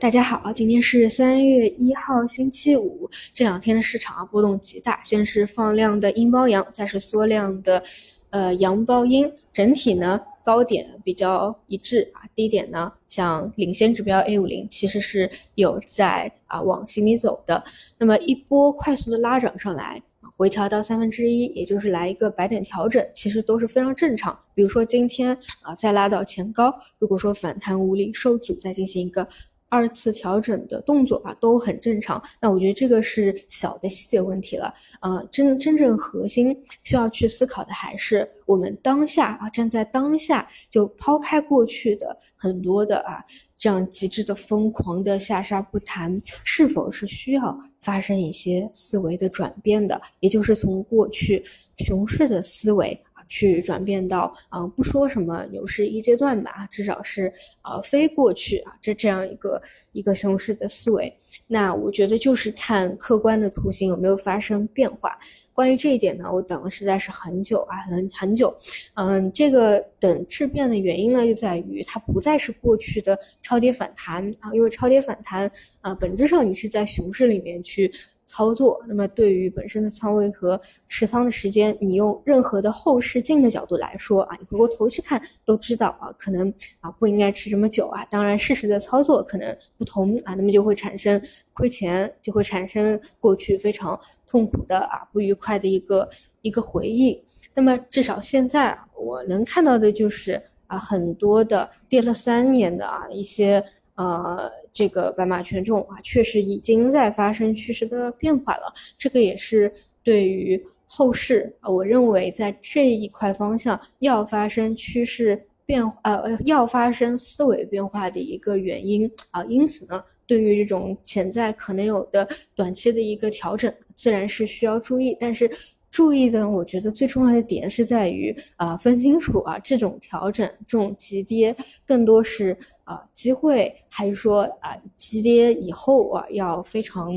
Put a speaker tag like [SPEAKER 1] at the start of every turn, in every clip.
[SPEAKER 1] 大家好，今天是三月一号，星期五。这两天的市场啊波动极大，先是放量的阴包阳，再是缩量的呃阳包阴，整体呢高点比较一致啊，低点呢像领先指标 A 五零其实是有在啊往心里走的。那么一波快速的拉涨上来，回调到三分之一，也就是来一个白点调整，其实都是非常正常。比如说今天啊再拉到前高，如果说反弹无力受阻，再进行一个。二次调整的动作啊，都很正常。那我觉得这个是小的细节问题了。呃，真真正核心需要去思考的还是我们当下啊，站在当下就抛开过去的很多的啊这样极致的疯狂的下杀不谈，是否是需要发生一些思维的转变的？也就是从过去熊市的思维。去转变到，嗯，不说什么牛市一阶段吧，至少是，呃，飞过去啊，这这样一个一个熊市的思维。那我觉得就是看客观的图形有没有发生变化。关于这一点呢，我等了实在是很久啊，很很久。嗯，这个等质变的原因呢，就在于它不再是过去的超跌反弹啊，因为超跌反弹啊，本质上你是在熊市里面去。操作，那么对于本身的仓位和持仓的时间，你用任何的后视镜的角度来说啊，你回过头去看都知道啊，可能啊不应该持这么久啊。当然，事实的操作可能不同啊，那么就会产生亏钱，就会产生过去非常痛苦的啊不愉快的一个一个回忆。那么至少现在我能看到的就是啊很多的跌了三年的啊一些。呃，这个白马权重啊，确实已经在发生趋势的变化了。这个也是对于后市啊，我认为在这一块方向要发生趋势变呃要发生思维变化的一个原因啊。因此呢，对于这种潜在可能有的短期的一个调整，自然是需要注意。但是注意的，我觉得最重要的点是在于啊，分清楚啊，这种调整、这种急跌，更多是。啊，机会还是说啊，急跌以后啊，要非常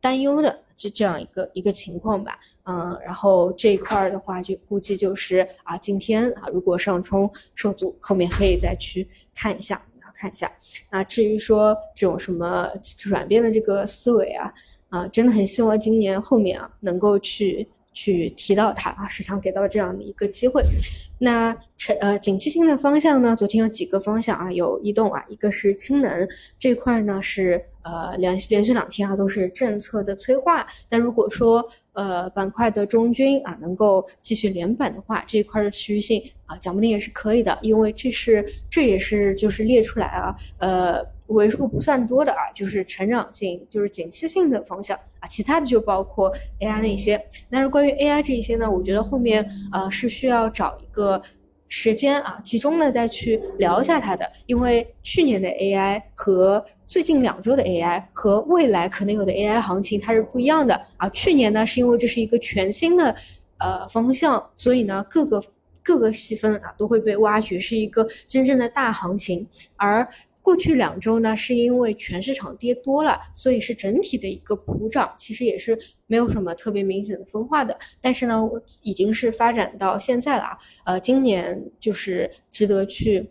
[SPEAKER 1] 担忧的这这样一个一个情况吧。嗯，然后这一块的话，就估计就是啊，今天啊，如果上冲受阻，后面可以再去看一下啊，看一下。啊，至于说这种什么转变的这个思维啊，啊，真的很希望今年后面啊，能够去。去提到它啊，市场给到了这样的一个机会。那成呃，景气性的方向呢？昨天有几个方向啊，有异动啊，一个是氢能这块呢是呃连连续两天啊都是政策的催化。那如果说呃板块的中军啊能够继续连板的话，这一块的持续性啊讲不定也是可以的，因为这是这也是就是列出来啊呃。为数不算多的啊，就是成长性，就是景气性的方向啊，其他的就包括 AI 那些。但是关于 AI 这一些呢，我觉得后面呃是需要找一个时间啊，集中的再去聊一下它的，因为去年的 AI 和最近两周的 AI 和未来可能有的 AI 行情它是不一样的啊。去年呢是因为这是一个全新的呃方向，所以呢各个各个细分啊都会被挖掘，是一个真正的大行情，而。过去两周呢，是因为全市场跌多了，所以是整体的一个普涨，其实也是没有什么特别明显的分化的。但是呢，已经是发展到现在了啊，呃，今年就是值得去。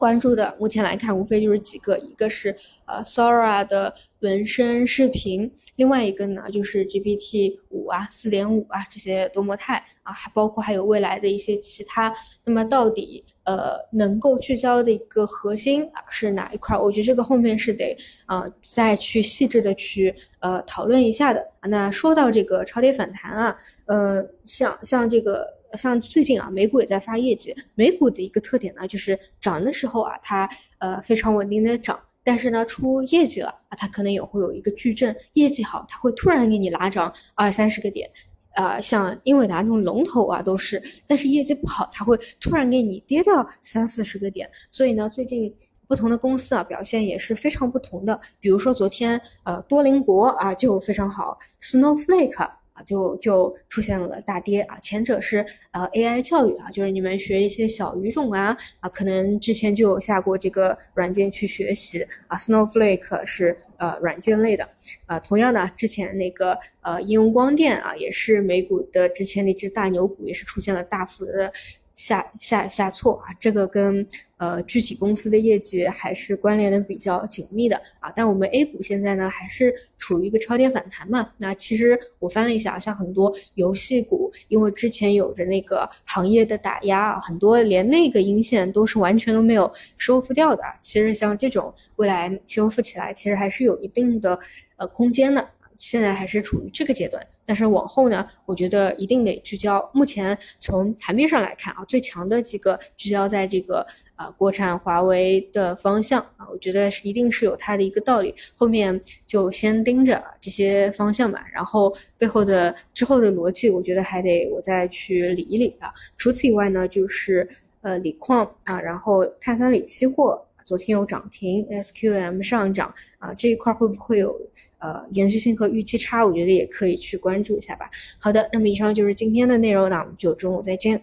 [SPEAKER 1] 关注的，目前来看，无非就是几个，一个是呃 Sora 的纹身视频，另外一个呢就是 GPT 五啊、四点五啊这些多模态啊，还包括还有未来的一些其他。那么到底呃能够聚焦的一个核心啊是哪一块？我觉得这个后面是得呃再去细致的去呃讨论一下的。那说到这个超跌反弹啊，呃像像这个。像最近啊，美股也在发业绩。美股的一个特点呢，就是涨的时候啊，它呃非常稳定的涨，但是呢出业绩了啊，它可能也会有一个巨震。业绩好，它会突然给你拉涨二三十个点，啊，像英伟达这种龙头啊都是。但是业绩不好，它会突然给你跌掉三四十个点。所以呢，最近不同的公司啊表现也是非常不同的。比如说昨天呃多邻国啊就非常好，Snowflake。就就出现了大跌啊，前者是呃 AI 教育啊，就是你们学一些小语种啊啊，可能之前就有下过这个软件去学习啊。Snowflake 是呃软件类的啊，同样的，之前那个呃应用光电啊，也是美股的之前那只大牛股，也是出现了大幅的下下下挫啊，这个跟呃具体公司的业绩还是关联的比较紧密的啊。但我们 A 股现在呢还是处于一个超跌反弹嘛。那其实我翻了一下，像很多游戏股，因为之前有着那个行业的打压啊，很多连那个阴线都是完全都没有收复掉的。其实像这种未来修复起来，其实还是有一定的呃空间的。现在还是处于这个阶段，但是往后呢，我觉得一定得聚焦。目前从盘面上来看啊，最强的几个聚焦在这个啊国产华为的方向啊，我觉得是一定是有它的一个道理。后面就先盯着这些方向吧，然后背后的之后的逻辑，我觉得还得我再去理一理啊。除此以外呢，就是呃锂矿啊，然后碳酸锂期货。昨天有涨停，SQM 上涨啊，这一块会不会有呃延续性和预期差？我觉得也可以去关注一下吧。好的，那么以上就是今天的内容，那我们就中午再见。